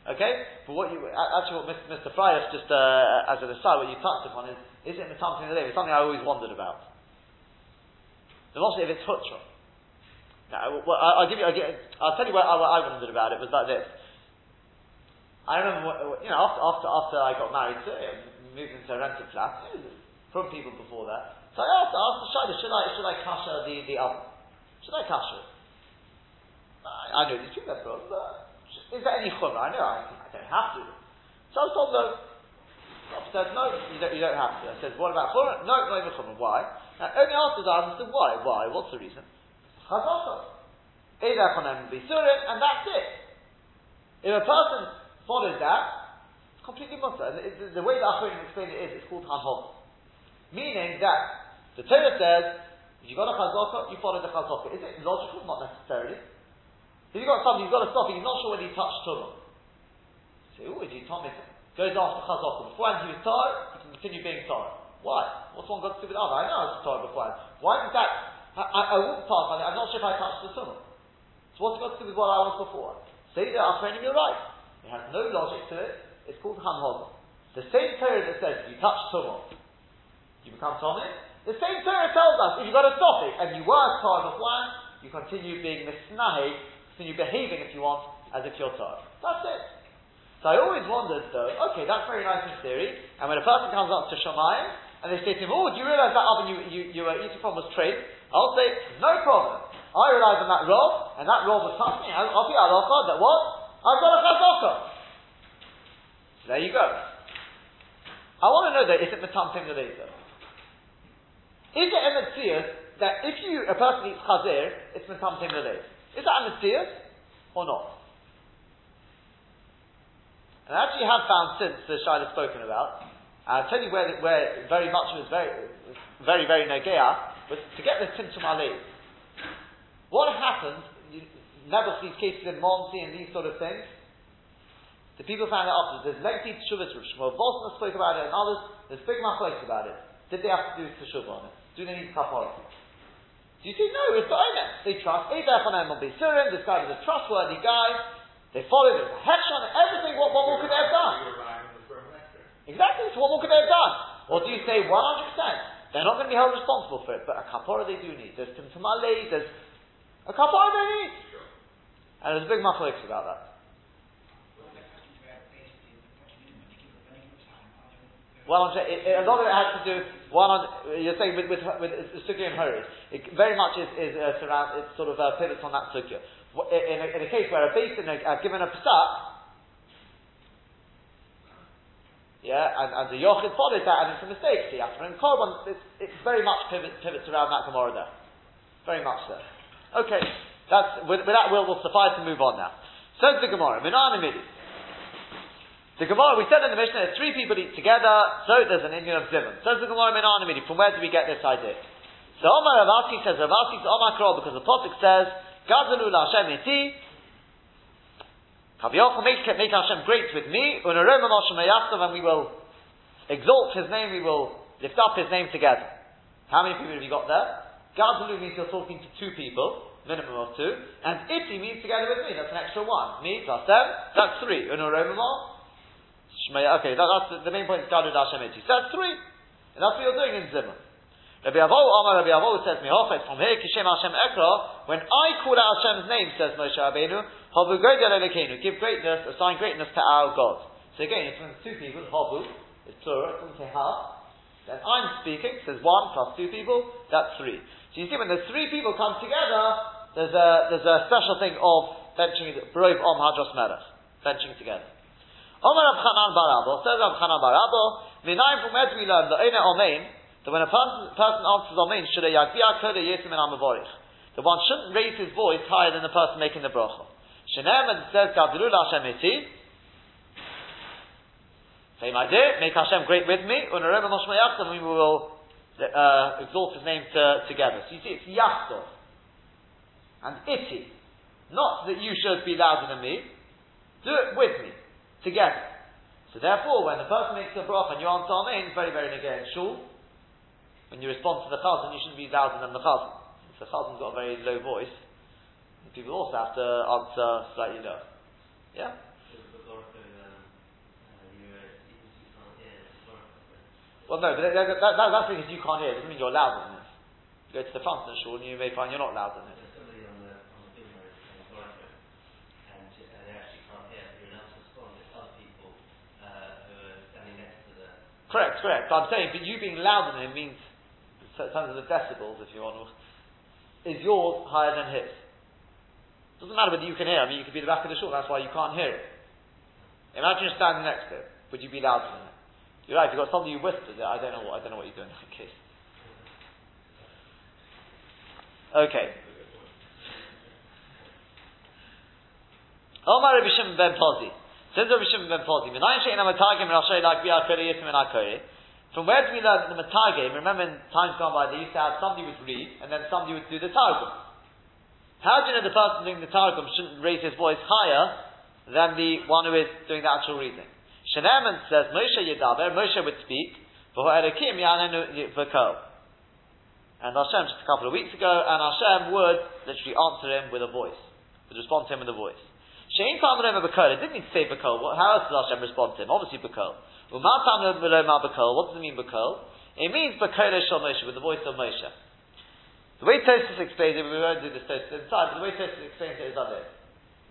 Okay, but what you actually what Mr. Freilich just uh, as an aside, what you touched upon is is it something It's something I always wondered about. The mostly if it's hutra. Now, well, I'll give you. I'll tell you what I, what I wondered about it was like this. I remember, you know, after, after, after I got married, to, uh, moved into a rented flat, from people before that. So I asked, I asked the Shaila, should I, should I kasha the, the oven? Should I kasha it? I, I know these people have got, but is there any chumrah? I know I, I don't have to. So I was told, no. I said, no, you don't, you don't have to. I said, what about chumrah? No, not even chumrah. Why? Now, only after that, I said, why? Why? What's the reason? Chazaka. And that's it. If a person follows that, it's completely mutter. And the, the way that Achronim explain it is, it's called hanhog. Meaning that the Torah says, if you've got a chazaka, you follow the chazaka. Is it logical? Not necessarily. If you've got something, you've got to stop, he's not sure when he touched Torah. You say, oh, is he Thomas? Goes after chazaka. Beforehand he was tired, he can continue being tired. Why? What's one got to do with the other? I know I was tired beforehand. Why did that? I, I, I walked past, I'm not sure if I touched the sunnah. So what's it got to do with what I was before? Say that Achronim, you're right. It has no logic to it. It's called Hanhog. The same Torah that says if you touch Tumah, you become Tommy. The same Torah tells us if you've got to stop it and you were Torah one, you continue being Misnahi, continue behaving if you want as if you're Torah. That's it. So I always wondered though, okay, that's very nice in theory, and when a person comes up to Shamayim, and they say to him, oh, do you realize that oven you, you, you uh, were eating from was trade? I'll say, no problem. I realize on that roll, and that roll was touching I'll be alacha, that what? I've got a chazaka. There you go. I want to know that is it metamtim later? Is it a mitzvah that if you a person eats chazir, it's metamtim later? Is that a mitzvah or not? And I actually have found since the has spoken about, I'll tell you where, where very much was very, very, very negea, was to get the Timtum Ali. What happens never these cases in Monty and these sort of things. The people found it afterwards. Oh, there's lengthy teshuvas. Shmuel Bosma spoke about it, and others. There's big machlokes about it. Did they have to do teshuvah on it? Do they need kapara? Do you see? No, it's not They trust. Eidach on Beisurim. This guy was a trustworthy guy. They followed it. Hesh on. Everything. What, what more could they have done? Exactly. So what more could they have done? Or do you say 100%? They're not going to be held responsible for it, but a kapara they do need. There's timtamale, there's a kapara they need. And there's a big machlokes about that. Well, a lot of it has to do. One, on, you're saying with with, with sukya and hurry. It very much is, is uh, surround. It sort of uh, pivots on that sukya. In a, in a case where a basin are given a psak, yeah, and, and the yochid follows that, and it's a mistake. See, after korban, it very much pivots, pivots around that gemara there. Very much so. Okay. That's, with, with that will will suffice to move on now. Says the Gemara, Minan Midi. The Gemara, we said in the Mishnah, three people eat together, so there's an Indian of Zimun. Says the Gemara, Minan Midi. From where do we get this idea? So Omar Rav Assi says, Rav Assi Omar Krol, because the Pasuk says, Gazalu la Hashem iti, Kavyochel, make, make Hashem great with me, Unarom Moshe and we will exalt His name, we will lift up His name together. How many people have you got there? Gazalu means you're talking to two people minimum of two. And if he means together with me, that's an extra one. Me plus them, that's three. Okay, that, that's the, the, main point is Gadu Dashemiti. So that's three. And that's what you're doing in Zimmer. Rabbi Avo, Omar Rabbi Avo says, Mihofet, from here, Kishem Hashem Ekra, when I call out Hashem's name, says Moshe Rabbeinu, Havu great, give greatness, assign greatness to our God. So again, it's when two people, Havu, is plural, it doesn't say. Then I'm speaking, says one plus two people, that's three. So you see, when the three people come together, there's a, there's a special thing of benching, Barov Om Hadros Melech, benching together. Omar Rav Chanan Barabo, says Rav Chanan Barabo, Minayin from where do we learn the Oina Omein, that when a person, answers Omein, should a Yagbiya Koda Yesim and Amavorich, that one shouldn't raise his voice higher than the person making the bracha. Shenem and says Gavdulu Hashem Eti, same idea, make Hashem great with me, Unarema Moshe and we will uh, exalt his name to, together. So you see, it's Yachtov and Iti. Not that you should be louder than me, do it with me together. So therefore, when the person makes a bracha and you answer Amen, it's very, very negative. Shul, when you respond to the chazan, you shouldn't be louder than the chazan. If the chazan's got a very low voice, people also have to answer slightly lower. Yeah? Well, no, but that, that, that, that's because you can't hear. It doesn't mean you're louder than it. You go to the front the shul and you may find you're not louder than it. Correct, correct. But I'm saying, but you being louder than him means, in terms of the decibels, if you want, is yours higher than his? Doesn't matter whether you can hear. I mean, you could be the back of the shul. That's why you can't hear it. Imagine you're standing next to him. Would you be louder than him? You're right. If you've got something you whispers it, I don't know what I don't know what you do in that case. Okay. Omar Rabbi Shimon ben Pozi. Says Rabbi Shimon ben Pozi, from where do we learn the Matagim, remember in times gone by, they used to have somebody would read, and then somebody would do the Targum. How do you know the person doing the Targum shouldn't raise his voice higher than the one who is doing the actual reading? Sheneman says, Moshe Yedaber, Moshe would speak, and Hashem, just a couple of weeks ago, and Hashem would literally answer him with a voice, would respond to him with a voice. Shein Talmud Bekol. It didn't mean to say Bekol. How else does Hashem respond to him? Obviously Bekol. Uma Talmud Bekol. What does it mean Bekol? It means Bekol Shal Moshe, with the voice of Moshe. The way Tosfos explains it, we won't do this Tosfos inside, but the way Tosfos explains it is like.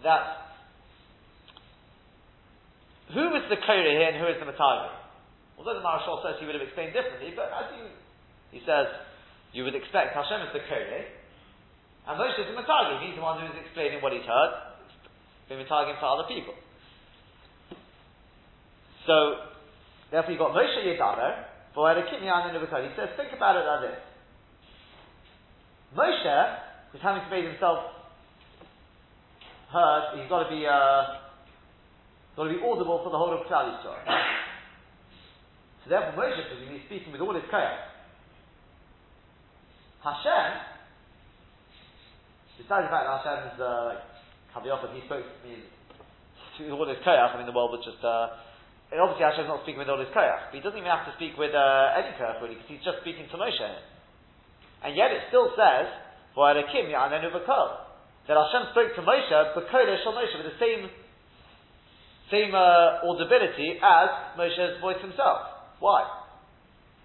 That who is the Kore here and who is the Matagi? Although the Maharshal says he would have explained differently, but as you, he says, you would expect Hashem is the Kore, and Moshe is the Matagi. He's the one who is explaining what he's heard been targeting for other people. So, therefore you've got Moshe Yedaber, for Kinyan in He says, think about it like this. Moshe was having to make himself heard, he's got to be, uh, got to be audible for the whole of Klal Yisrael. So therefore Moshe, presumably, speaking with all his chaos. Hashem, besides the fact that Hashem's uh, Chaviyochad, he spoke to all his koyach. I mean, the world was just. Uh, obviously, Hashem's not speaking with all his koyach, but he doesn't even have to speak with uh, any koyach really, because he's just speaking to Moshe. And yet, it still says, "V'arekim ya'anenu v'kol." That Hashem spoke to Moshe, b'kol shel Moshe, with the same same uh, audibility as Moshe's voice himself. Why?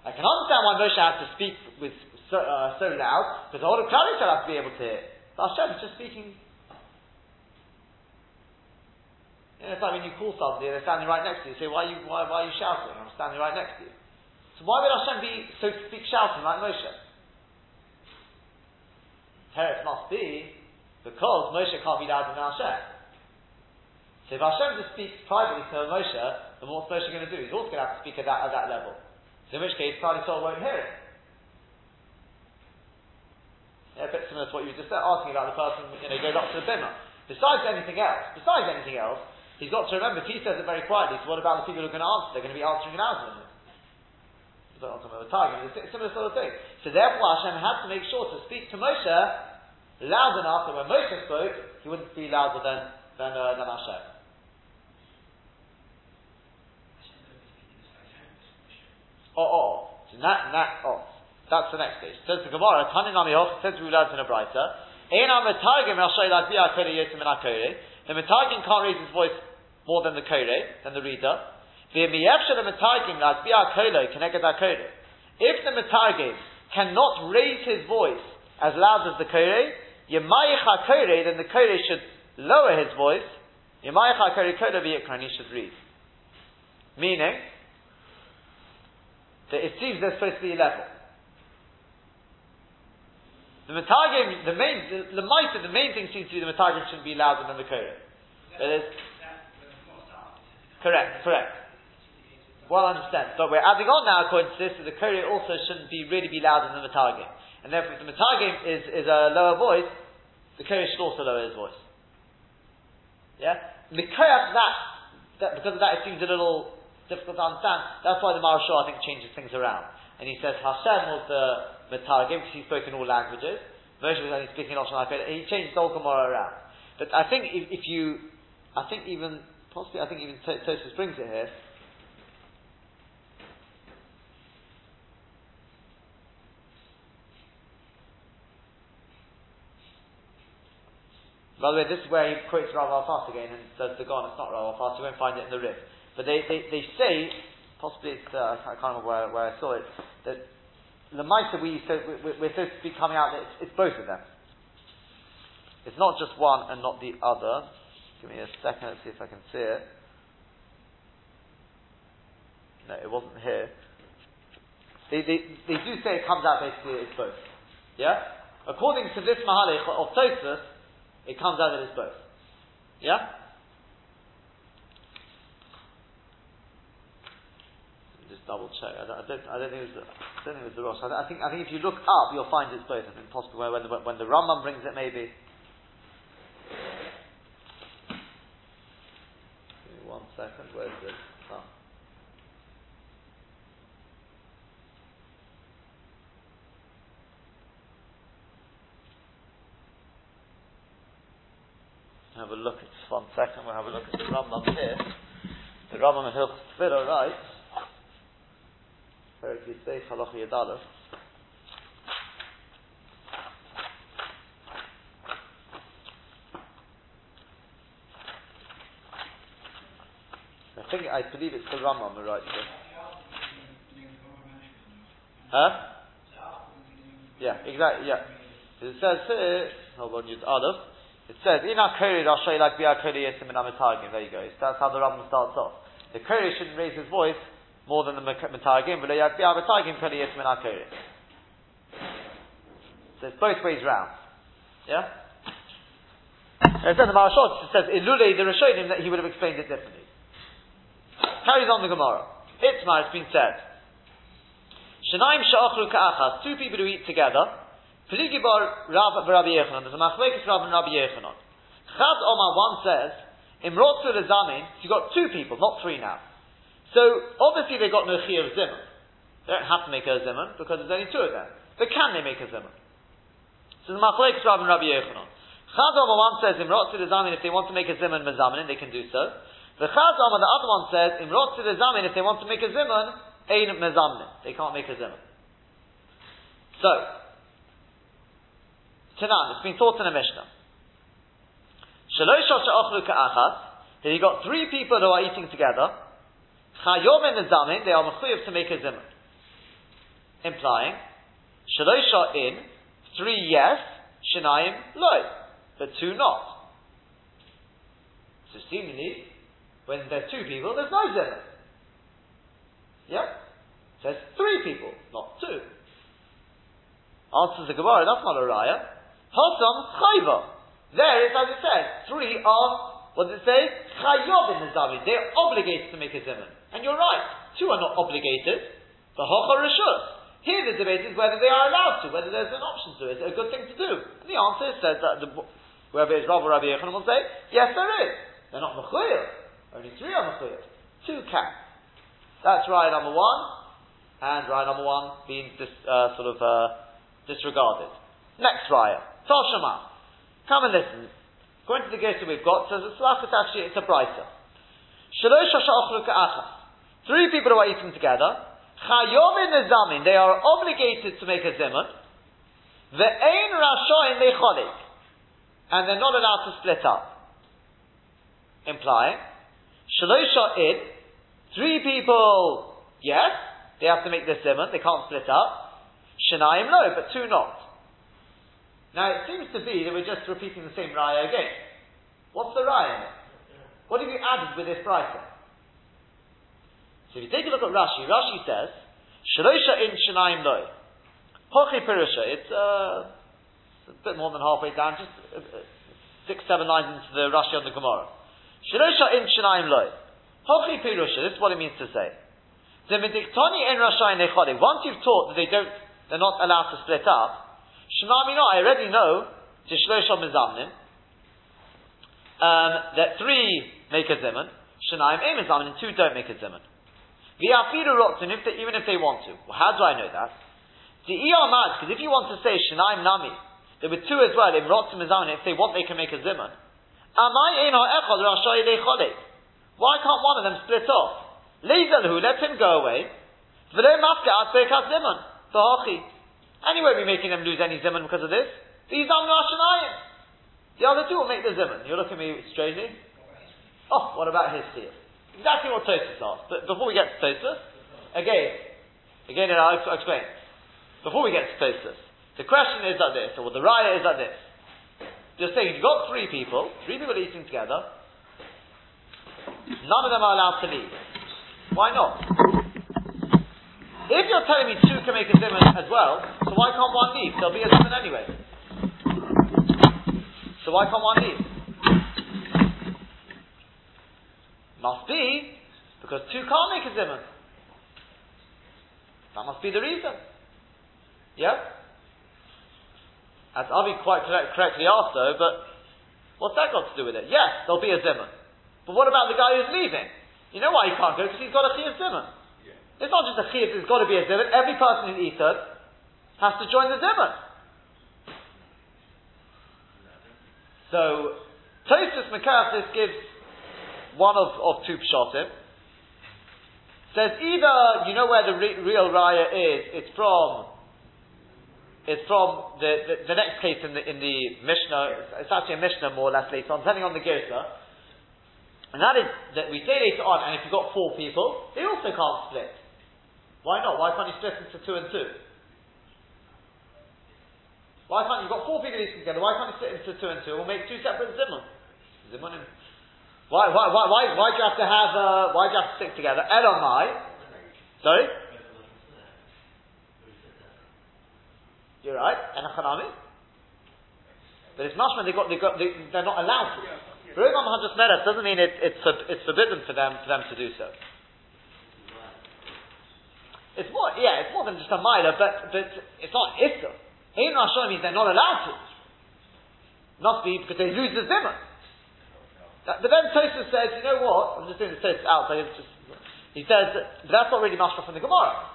I can understand why Moshe had to speak with so, uh, so loud, because the whole of has to be able to hear. But Hashem is just speaking You know, it's like when you call somebody and they're standing right next to you, say, why are you, why, why are you shouting? I'm standing right next to you. So why would Hashem be, so to speak, shouting like Moshe? Teretz must be because Moshe can't be louder than Hashem. So if Hashem just speaks privately to Moshe, then what's Moshe going to do? He's also going to have to speak at that, at that level. So in which case, Klal Soul won't hear it. Yeah, a bit similar to what you were just asking about the person, you know, goes up to the bimmer. Besides anything else, besides anything else, He's got to remember, if he says it very quietly, so what about the people who are going to answer? They're going to be answering louder than him. It's a similar sort of thing. So therefore Hashem had to make sure to speak to Moshe loud enough that when Moshe spoke, he wouldn't be louder than, than, uh, than Hashem. Oh, oh, so that, that, oh, that's the next stage. Says the Gemara, Tanin Amihoch, says we learned in a brighter, Ein Amatargim Hashem Ladbiyah Kore Yetim and The Metagim can't raise his voice more than the Kore, than the reader. The If the Metagim cannot raise his voice as loud as the Kore, Yemayicha Kore, then the Kore should lower his voice. Yemayicha Kore Kore V'yikran, he should read. Meaning, that it seems they're supposed to be level. The Matagim, the main, the, the the main thing seems to be the Matagim shouldn't be louder than the is, correct, correct. 100%. But we're adding on now, according to this, that the Korah also shouldn't be really be louder than the Matagim. And therefore, if the Matagim is, is a lower voice, the Korah should also lower his voice. Yeah? Mikoyach that, that, because of that, it seems a little difficult to understand. That's why the Maharshal, I think, changes things around. And he says Hashem was the Metagim, because he spoke in all languages. Moshe was only speaking Lashon HaKodesh. He changed the Gemara around. But I think if, if, you, I think even, possibly, I think even Tosfos brings it here. By the way, this is where he quotes Rav Alfas again and says the Gon, it's not Rav Alfas, you won't find it in the Rif. But they, they, they say, possibly it's, uh, I can't remember where, where I saw it, that the Maisa we, so, we, we're supposed to be coming out it's, it's both of them. It's not just one and not the other. Give me a second, let's see if I can see it. No, it wasn't here. They, they, they do say it comes out basically it's both. Yeah? According to this Mahalich of Tosfos, it comes out that it's both. Yeah? Just double check. I don't, I don't, think it was the, I don't think was the Rosh. I, think, I think if you look up, you'll find it's both. I mean, possibly when the, when the Rambam brings it, maybe. one second. Where is it? Oh. have a look at one second. We'll have a look at the Rambam here. The Rambam in Hilchot Tefillah writes, Yisei Halach Yadalov. I think I believe it's the Rambam who writes it. Huh? Yeah, exactly. Yeah. It says here. Hold on, Yud Aleph. It says, in our Kori you like we are Kori Yesim and Amitagim. There you go. That's how the Rambam starts off. The Kori shouldn't raise his voice more than the Mitagim, but Kori. So it's both ways round. Yeah? And then the Maharshal says, Ilule the Rishonim, that he would have explained it differently. Carries on the Gemara. Itzmar, it's been said. Shanaim Sha'achlu Ka'achas, two people who eat together, Peligibar Rav Rabbi Yochanan. There's a machlekes Rav and Rabbi Yochanan. Chad Omar one says, Imrotzu lezamin, so you've got two people, not three now. So, obviously they got no of zimun. They don't have to make a zimun, because there's only two of them. But can they make a zimun? So the machlekes Rav and Rabbi Yochanan. Chad Omar one says, Imrotzu lezamin, if they want to make a zimun mezamin, they can do so. The Chad Omar, the other one says, Imrotzu lezamin, if they want to make a zimun, ein mezamin. They can't make a zimun. So, Tanan, it's been taught in a Mishnah. Shalosh that you got three people who are eating together, chayom and zamin, they are mechuyev to make a zimun. Implying, shalosh in, three yes, shenayim loy, but two not. So seemingly, when there's two people, there's no zimun. Yeah? There's three people, not two. Answers the Gemara, that's not a raya. Hotam chayva. There is, as it says, three are, what does it say? Chayov in the Zavi. They're obligated to make a zimun. And you're right, two are not obligated. The hocha rishus. Here the debate is whether they are allowed to, whether there's an option to it, a good thing to do. And the answer says that the, whoever is Rabbi Rabbi Yochanan will say, yes there is. They're not mechuyev. Only three are mechuyev. Two can. That's right number one, and right number one being dis, uh, sort of uh, disregarded. Next raya. Toshama. Come and listen. According to the Gesa we've got, says it's actually it's a brighter. Three people who are eating together. Chayomin nezamin. They are obligated to make a zimun. The Ve'ein rashoin lecholik. And they're not allowed to split up. Implying, shalosha id. Three people, yes, they have to make the zimun. They can't split up. Shanayim lo, but two not. Now it seems to be that we're just repeating the same raya again. What's the raya? What have you added with this brisa? So if you take a look at Rashi, Rashi says, Shalosha in Shanaim loy. Hochi Pirusha, it's, uh, a bit more than halfway down, just uh, uh, six, seven lines into the Rashi on the Gemara. Shirosha in Shinaim loy. Hochi Pirusha, this is what it means to say. Zemidiktoni en Rashayin Nechode. Once you've taught that they don't, they're not allowed to split up, Shemami no, I already know, to Shlosha Mizamnim, um, that three make a zimun, Shanaim Ein Mizamnim, two don't make a zimun. If they, even if they want to. Well, how do I know that? The because if you want to say Shanaim Nami, there were two as well, in rotzen Mizamnim, if they want they can make a zimun. Amai Ein Ha'echad Rashayi Why can't one of them split off? Leizalhu, let him go away. V'lo mafka atbekas zimun. V'hochi. Anyway, we're making them lose any zimun because of this. These are Rashanayim. The other two will make the zimun. You look at me strangely. Oh, what about his seal? Exactly what Tosfos asked. But before we get to Tosfos, again, again, and I'll explain. Before we get to Tosfos, the question is like this, or the raya is like this. Just saying, you've got three people, three people eating together, none of them are allowed to leave. Why not? If you're telling me two can make a zimun as well, so why can't one leave? There'll be a zimun anyway. So why can't one leave? Must be because two can't make a zimun. That must be the reason. Yeah? As Avi quite correct, correctly asked though, but what's that got to do with it? Yes, there'll be a zimun. But what about the guy who's leaving? You know why he can't go? Because he's got a chiyuv zimun. Yeah. It's not just a chiyuv, there's got to be a zimun. Every person who's eaten has to join the zimun. So, Tosfos Makasis gives one of, of two pshatim. Says either you know where the re- real raya is, it's from it's from the, the, the, next case in the in the Mishnah. It's actually a Mishnah more or less later on, depending on the Girsa. And that is that we say later on, and if you've got four people, they also can't split. Why not? Why can't you split into two and two? Why can't you? have got four people eating together, why can't you split into two and two? We'll make two separate. Zimun. Why, why, why, why, why do you have to have, uh, why do you have to stick together? Elamai. Sorry? You're right. And a chanami. But it's mashman, they got, they got, they, they're not allowed to. Rogam Hadras Meres doesn't mean it, it's, it's forbidden for them, for them to do so. It's more, yeah, it's more than just a milah, but, but it's not issa. Ein Rashon means they're not allowed to. Must be because they lose the zimmer. But then Tosfos says, you know what? I'm just doing the Tosfos out, so just, he says that, that's not really mashma from the Gemara.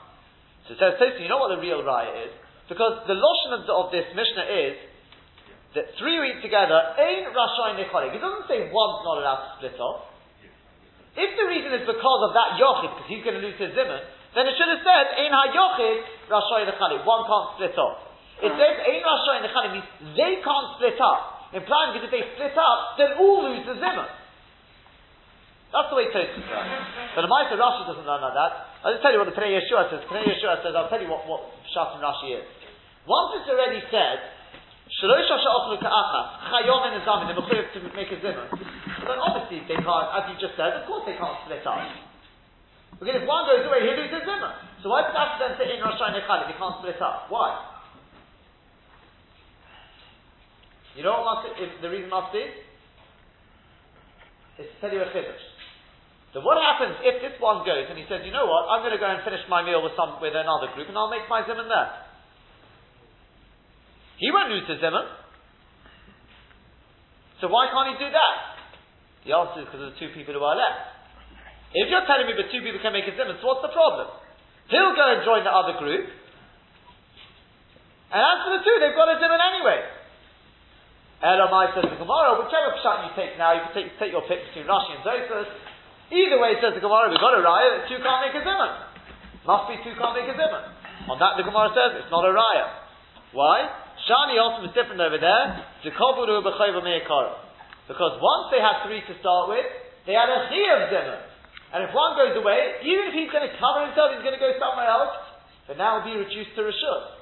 So it says Tosfos, you know what the real raya is? Because the lotion of, of this Mishnah is that three eat together, ain't Rashayin Necholik. It doesn't say one's not allowed to split off. If the reason is because of that Yochid, because he's going to lose his Zimun, then it should have said, Ein HaYochid Rashayin Necholik. One can't split off. It says, Ein Rashayin Necholik means they can't split up. Implying that if they split up, then all lose the zimmer. That's the way Tosfos runs. But the Maisa Rashi doesn't learn like that. I'll just tell you what the Pnei Yehoshua says. Pnei Yehoshua says, I'll tell you what, what Shat and Rashi is. Once it's already said Shalosh Hasha'ot Ka'achas, Chayom and Azamin, they're to make a zimmer. Then obviously they can't, as you just said, of course they can't split up. Because if one goes away, he loses zimmer. So why does that then say in Rosh Hashanah they can't split up? Why? You know what if the reason must be? It's to tell you a chiddush. So what happens if this one goes and he says, you know what, I'm going to go and finish my meal with some with another group and I'll make my zimmer there. He won't lose his zimun. So why can't he do that? The answer is because of the two people who are left. If you're telling me that two people can make a zimun, so what's the problem? He'll go and join the other group. And as for the two, they've got a zimun anyway. Elamai says the Gemara, whichever shot you take now, you can take, take your pick between Rashi and Tosfos. Either way, says the Gemara, we've got a raya that two can't make a zimun. Must be two can't make a zimun. On that, the Gemara says it's not a raya. Why? Shani also is different over there. Because once they had three to start with, they had a chiyuv zimmer. And if one goes away, even if he's going to cover himself, he's going to go somewhere else, but now will be reduced to rishut.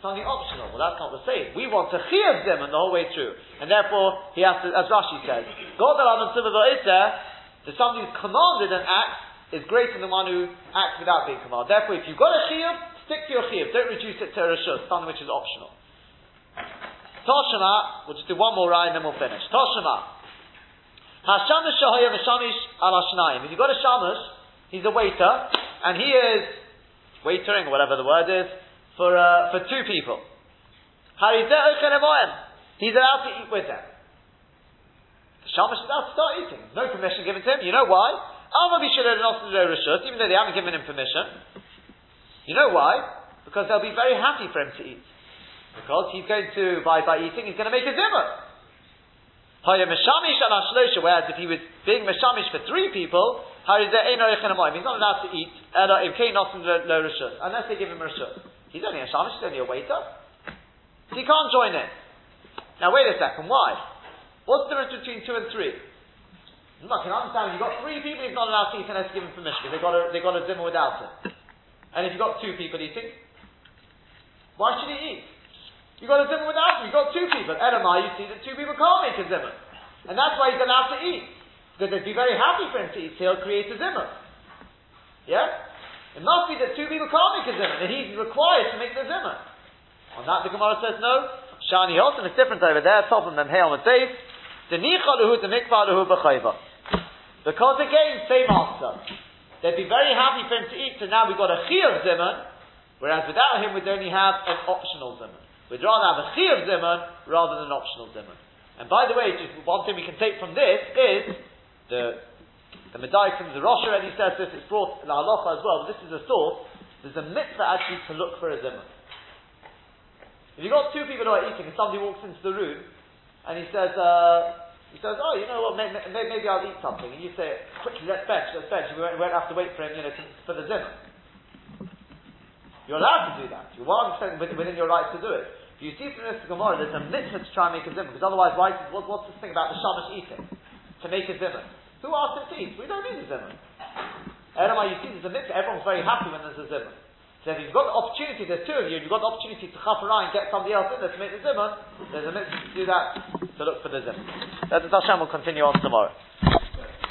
Something optional. Well, that's not the same. We want to chiyuv zimmer the whole way through. And therefore, he has to, as Rashi says, God the somebody who's commanded an act is greater than one who acts without being commanded. Therefore, if you've got a chiyuv, Stick to your chiyuv. Don't reduce it to a rishus, something which is optional. Toshima, we'll just do one more ride and then we'll finish. Toshima. Hashamish Shahaya Mishamish al If you've got a Shamish, he's a waiter, and he is waitering, whatever the word is, for, uh, for two people. He's allowed to eat with them. The Shamish is allowed to start eating. No permission given to him. You know why? Even though they haven't given him permission. You know why? Because they'll be very happy for him to eat. Because he's going to, by, by eating, he's going to make a zimmer. Whereas if he was being meshamish for three people, he's not allowed to eat unless they give him a rishut. He's only a shamish, he's only a waiter. So he can't join in. Now wait a second, why? What's the difference between two and three? Look, you understand, you've got three people, he's not allowed to eat unless you give him permission, because they've got a, they've got a zimmer without him. And if you've got two people eating, why should he eat? You've got a zimmer without him, you've got two people. Elamai, you see that two people can't make a zimmer. And that's why he's allowed to eat. Because they'd be very happy for him to eat, so he'll create a zimmer. Yeah? It must be that two people can't make a zimmer, that he's required to make the zimmer. On that, the Gemara says no. Shani Hilton is different over there. Top of them, Hail and Dave. Because again, same answer. They'd be very happy for him to eat, so now we've got a chiyuv zimun, whereas without him we'd only have an optional zimun. We'd rather have a chiyuv zimun rather than an optional zimun. And by the way, just one thing we can take from this is the the Medai from the Rosh already says this, it's brought in Halacha as well, but this is a source. There's a mitzvah actually to look for a zimun. If you've got two people who are eating and somebody walks into the room and he says, uh, he says, oh, you know what, maybe, maybe, I'll eat something. And you say, quickly, let's bench, let's bench. We won't, we won't have to wait for him, you know, to, for the dinner. You're allowed to do that. You're well within your rights to do it. But you see from this Gemara, there's a mitzvah to try and make a zimmer, because otherwise, why, what, what's this thing about the Shamash eating? To make a zimmer. Who asked him to eat? We don't need a zimmer. Elamai, you see, there's a mitzvah. Everyone's very happy when there's a zimmer. So if you've got the opportunity, there's two of you, you've got the opportunity to chafara and get somebody else in there to make the zimmer, there's a mitzvah to do that, to look for the zimmer. That's Hashem will continue on tomorrow.